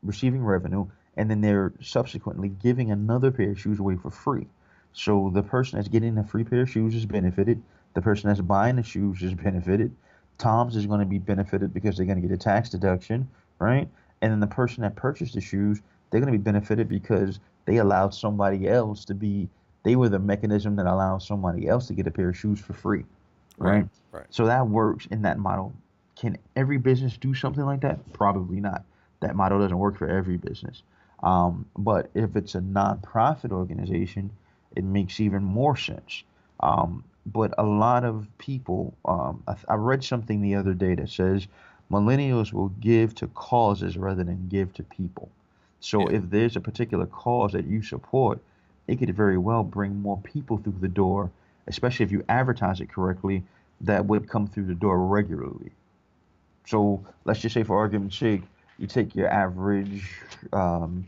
receiving revenue, and then they're subsequently giving another pair of shoes away for free. So the person that's getting the free pair of shoes is benefited. The person that's buying the shoes is benefited. Tom's is going to be benefited because they're going to get a tax deduction, right? And then the person that purchased the shoes, they're going to be benefited because they allowed somebody else to be. They were the mechanism that allowed somebody else to get a pair of shoes for free, right? right So that works in that model. Can every business do something like that? Probably not. That model doesn't work for every business. Um, but if it's a nonprofit organization, it makes even more sense. Um, but a lot of people, um, I, I read something the other day that says millennials will give to causes rather than give to people. So Yeah. if there's a particular cause that you support, it could very well bring more people through the door, especially if you advertise it correctly, that would come through the door regularly. So let's just say, for argument's sake, you take your average um,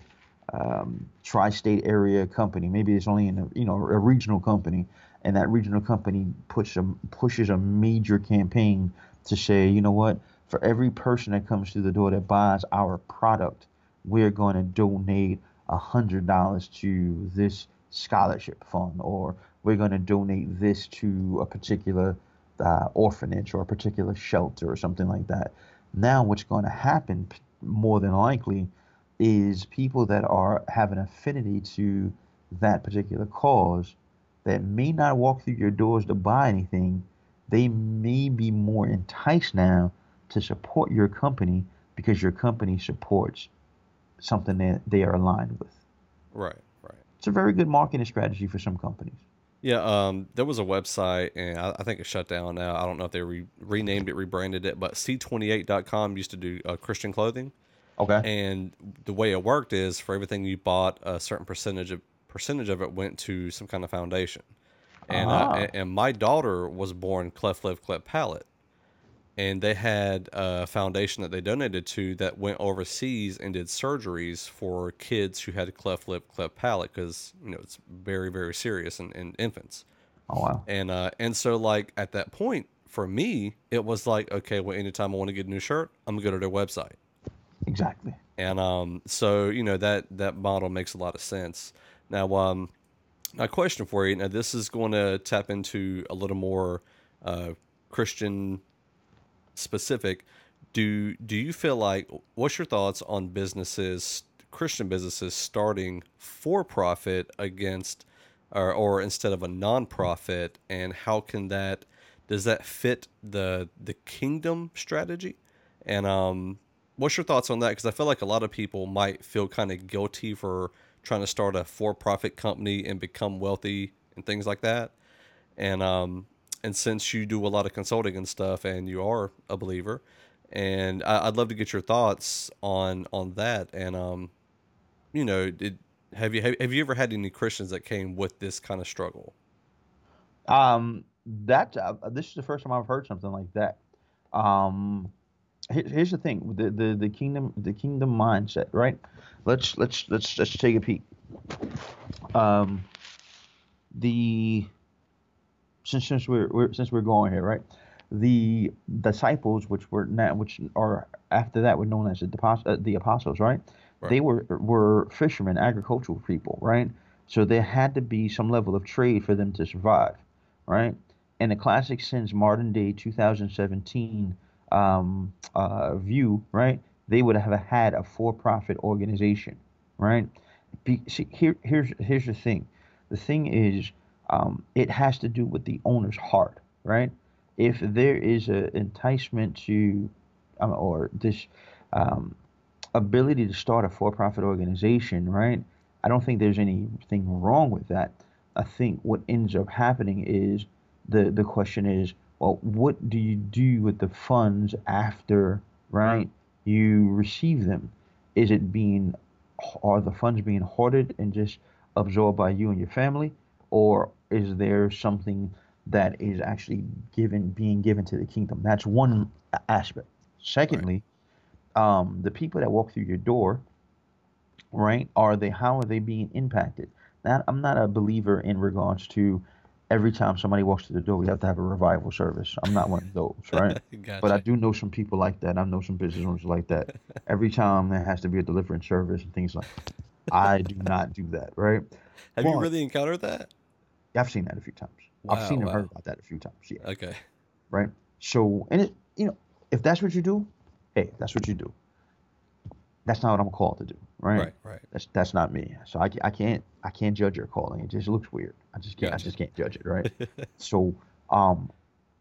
um, tri-state area company. Maybe it's only in a you know a regional company, and that regional company puts a, pushes a major campaign to say, you know what, for every person that comes through the door that buys our product, we're going to donate hundred dollars to this scholarship fund, or we're going to donate this to a particular uh, orphanage or a particular shelter or something like that. Now, what's going to happen more than likely is people that are have an affinity to that particular cause that may not walk through your doors to buy anything, they may be more enticed now to support your company because your company supports something that they are aligned with. right right It's a very good marketing strategy for some companies. Yeah, um, there was a website, and I, I think it shut down now. I don't know if they re- renamed it, rebranded it, but C28.com used to do uh, Christian clothing. Okay. And the way it worked is for everything you bought, a certain percentage of percentage of it went to some kind of foundation. And uh, Ah. and, and my daughter was born cleft lip, cleft palate, and they had a foundation that they donated to that went overseas and did surgeries for kids who had cleft lip, cleft palate because you know it's very very serious in, in infants. Oh wow. And uh, and so like at that point for me, it was like okay, well, anytime I want to get a new shirt, I'm gonna go to their website. Exactly. And um, so you know that that model makes a lot of sense. Now, um, Now, question for you. Now, this is going to tap into a little more uh, Christian specific. Do do you feel like what's your thoughts on businesses, Christian businesses, starting for profit against, or, or instead of a nonprofit, and how can that does that fit the the kingdom strategy? And um, what's your thoughts on that? Because I feel like a lot of people might feel kind of guilty for trying to start a for-profit company and become wealthy and things like that. And um, and since you do a lot of consulting and stuff, and you are a believer, and I, would love to get your thoughts on on that. And um, you know, did have you have, have you ever had any Christians that came with this kind of struggle? Um, that uh, this is the first time I've heard something like that. Um, here, here's the thing: the, the the kingdom the kingdom mindset, right? Let's let's let's let's take a peek. Um, the since since we're, we're since we're going here, right? The disciples, which were now, which are after that were known as the, uh, the apostles, right? right? They were were fishermen, agricultural people, right? So there had to be some level of trade for them to survive, right? And the classic since modern day 2017 um, uh, view, right? They would have had a for-profit organization, right? Be, see, here, here's here's the thing. The thing is, um, it has to do with the owner's heart, right? If there is an enticement to, um, or this um, ability to start a for-profit organization, right? I don't think there's anything wrong with that. I think what ends up happening is the the question is, well, what do you do with the funds after, right? You receive them. Is it being, are the funds being hoarded and just absorbed by you and your family, or is there something that is actually given being given to the kingdom? That's one aspect. Secondly, right. um, the people that walk through your door, right? Are they how are they being impacted? Now, I'm not a believer in regards to every time somebody walks through the door, we have to have a revival service. I'm not one of those, right? gotcha. But I do know some people like that. I know some business owners like that. Every time there has to be a deliverance service and things like that. I do not do that, right? Have you really encountered that? I've seen that a few times. Wow, I've seen wow. and heard about that a few times. Yeah. Okay. Right. So, and it, you know, if that's what you do, hey, that's what you do. That's not what I'm called to do, right? Right. Right. That's that's not me. So I, I can't I can't judge your calling. It just looks weird. I just can't gotcha. I just can't judge it, right? so, um,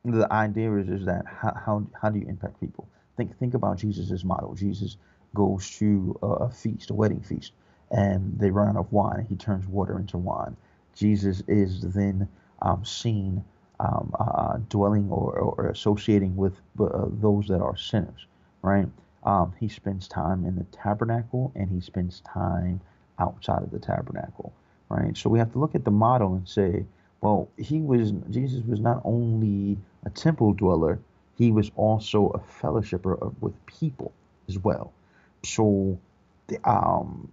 the idea is is that how, how how do you impact people? Think think about Jesus's model. Jesus goes to a feast, a wedding feast, and they run out of wine. He turns water into wine Jesus is then um, seen um, uh, dwelling or, or, associating with uh, those that are sinners, right? Um, he spends time in the tabernacle and he spends time outside of the tabernacle, right? So we have to look at the model and say, well, he was Jesus was not only a temple dweller, he was also a fellowshipper with people as well. So, the, um,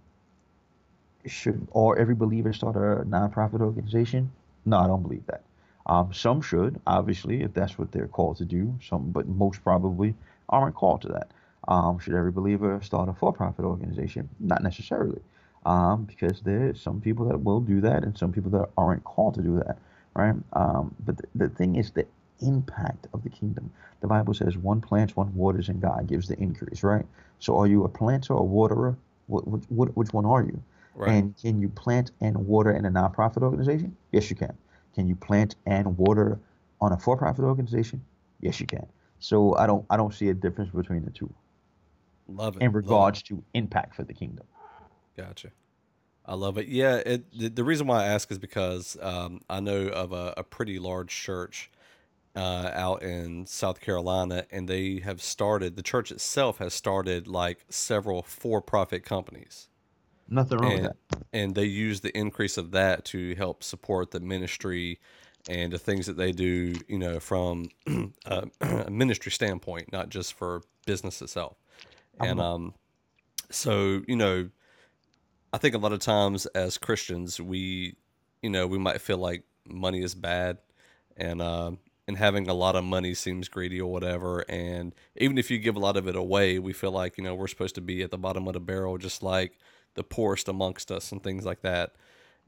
should all every believer start a nonprofit organization? No, I don't believe that. Um, some should, obviously, if that's what they're called to do. Some, but most probably aren't called to that. Um, should every believer start a for-profit organization? Not necessarily, um, because there's some people that will do that, and some people that aren't called to do that, right? Um, but the, the thing is the impact of the kingdom. The Bible says, "One plants, one waters, and God gives the increase." Right. So, are you a planter or a waterer? What, what, which one are you? Right. And can you plant and water in a nonprofit organization? Yes, you can. Can you plant and water on a for-profit organization? Yes, you can. So I don't I don't see a difference between the two. Love it. In regards it. to impact for the kingdom. Gotcha. I love it. Yeah, it, the, the reason why I ask is because um, I know of a, a pretty large church uh, out in South Carolina, and they have started. The church itself has started like several for-profit companies. Nothing wrong and, with that. And they use the increase of that to help support the ministry and the things that they do, you know, from a, a ministry standpoint, not just for business itself. And um, so you know, I think a lot of times as Christians, we, you know, we might feel like money is bad, and uh, and having a lot of money seems greedy or whatever. And even if you give a lot of it away, we feel like you know we're supposed to be at the bottom of the barrel, just like the poorest amongst us and things like that.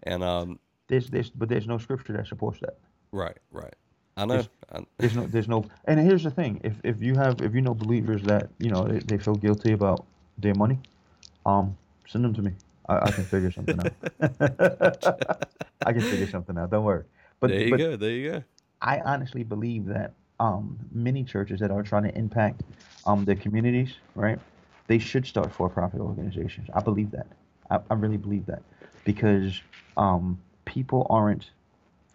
And um, there's there's but there's no scripture that supports that. Right, right. I know. There's, there's no there's no and here's the thing if if you have if you know believers that you know they, they feel guilty about their money, um, send them to me. I, I can figure something out. I can figure something out. Don't worry. But there you but go. There you go. I honestly believe that um, many churches that are trying to impact um, their communities, right? They should start for-profit organizations. I believe that. I, I really believe that because um, people aren't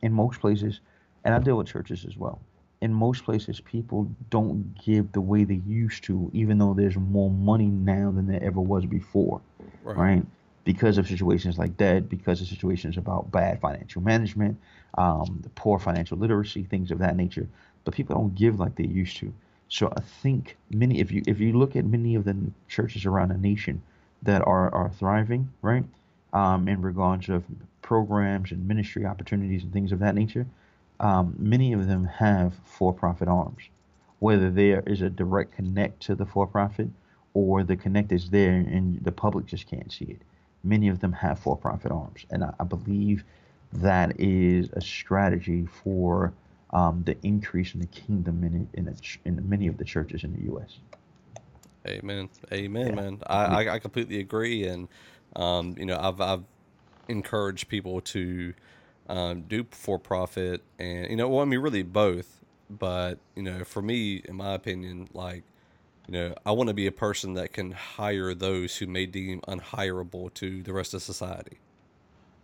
in most places, and I deal with churches as well. In most places, people don't give the way they used to, even though there's more money now than there ever was before, right? right? Because of situations like that, because of situations about bad financial management, um, the poor financial literacy, things of that nature. But people don't give like they used to. So I think many, if you if you look at many of the churches around the nation that are are thriving, right, um, in regards of programs and ministry opportunities and things of that nature, um, many of them have for-profit arms. Whether there is a direct connect to the for-profit or the connect is there and the public just can't see it. Many of them have for-profit arms, and I, I believe that is a strategy for um, the increase in the kingdom in in, a, in many of the churches in the U.S. Amen, amen, yeah. man. I, I completely agree, and um, you know, I've I've encouraged people to um, do for profit, and you know, well, I mean, really both. But you know, for me, in my opinion, like you know, I want to be a person that can hire those who may deem unhireable to the rest of society.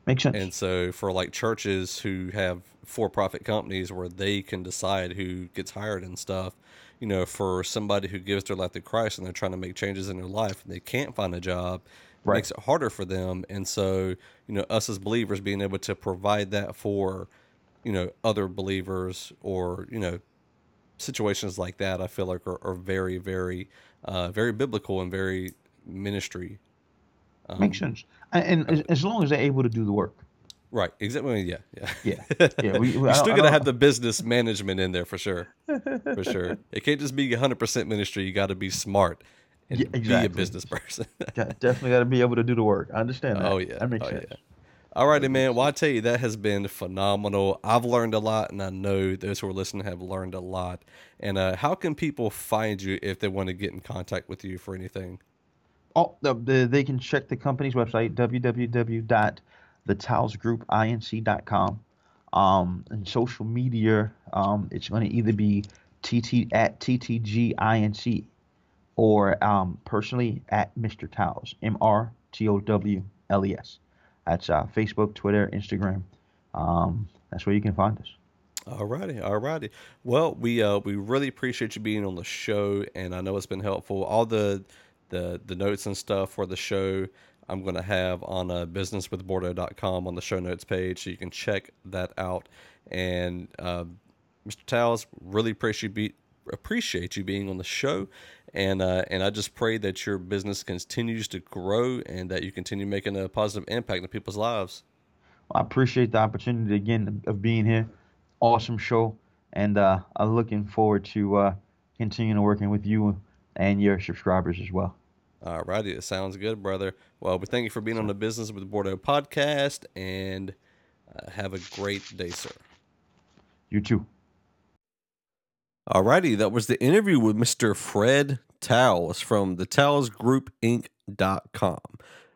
Makes sense. And so for like churches who have for-profit companies where they can decide who gets hired and stuff, you know, for somebody who gives their life to Christ and they're trying to make changes in their life and they can't find a job, right. makes it harder for them. And so, you know, us as believers being able to provide that for, you know, other believers or, you know, situations like that, I feel like are, are very, very, uh, very biblical and very ministry um, Makes sense. And, as long as they're able to do the work. Right. Exactly. Yeah. Yeah. Yeah. Yeah. We, You're still gonna have the business management in there for sure. For sure. It can't just be 100 percent ministry. You got to be smart and yeah, exactly. be a business person. definitely got to be able to do the work. I understand that. Oh yeah. That makes oh, sense. Yeah. All righty, man. Well, I tell you, that has been phenomenal. I've learned a lot, and I know those who are listening have learned a lot. And uh, how can people find you if they want to get in contact with you for anything? Oh, the, they can check the company's website, www.towlesgroupinc.com. Um, and social media, um, it's going to either be TT at TTGINC or um, personally at Mr. Towles, M R T O W L E S. That's uh, Facebook, Twitter, Instagram. Um, that's where you can find us. All righty, all righty. Well, we uh, we really appreciate you being on the show, and I know it's been helpful. All the the the notes and stuff for the show I'm going to have on uh, businesswithbordeaux.com on the show notes page, so you can check that out. And uh, Mr. Towles, really appreciate be, appreciate you being on the show, and uh, and I just pray that your business continues to grow and that you continue making a positive impact in people's lives. I appreciate the opportunity again of being here. Awesome show, and uh, I'm looking forward to uh, continuing working with you and your subscribers as well. All righty, it sounds good, brother. Well, we thank you for being on the Business with Bordeaux podcast, and uh, have a great day, sir. You too. All righty, that was the interview with Mr. Fred Towles from the TowlesGroupInc.com.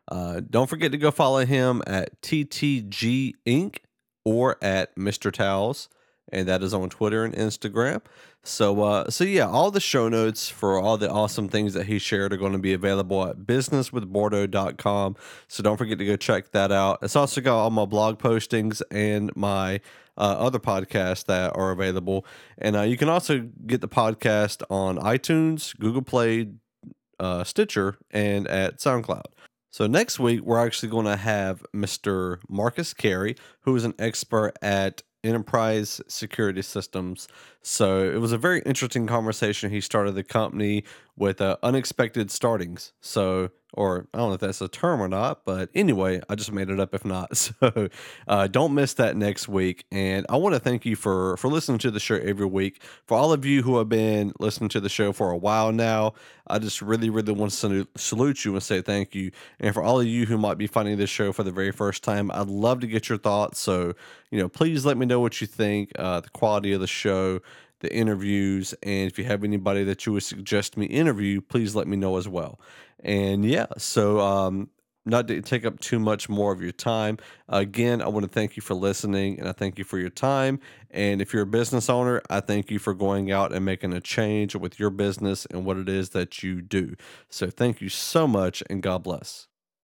Uh, don't forget to go follow him at TTG Inc. or at Mr. Towles and that is on Twitter and Instagram. So, uh, so yeah, all the show notes for all the awesome things that he shared are going to be available at businesswithbordeaux.com. So don't forget to go check that out. It's also got all my blog postings and my uh, other podcasts that are available. And uh, you can also get the podcast on iTunes, Google Play, uh, Stitcher, and at SoundCloud. So next week we're actually going to have Mr. Marcus Carey, who is an expert at enterprise security systems. So it was a very interesting conversation. He started the company with uh, unexpected startings. So, or I don't know if that's a term or not, but anyway, I just made it up if not. So uh, don't miss that next week. And I want to thank you for for listening to the show every week. For all of you who have been listening to the show for a while now, I just really, really want to salute you and say thank you. And for all of you who might be finding this show for the very first time, I'd love to get your thoughts. So, you know, please let me know what you think, uh, the quality of the show the interviews. And if you have anybody that you would suggest me interview, please let me know as well. And yeah, so um, not to take up too much more of your time. Again, I want to thank you for listening and I thank you for your time. And if you're a business owner, I thank you for going out and making a change with your business and what it is that you do. So thank you so much and God bless.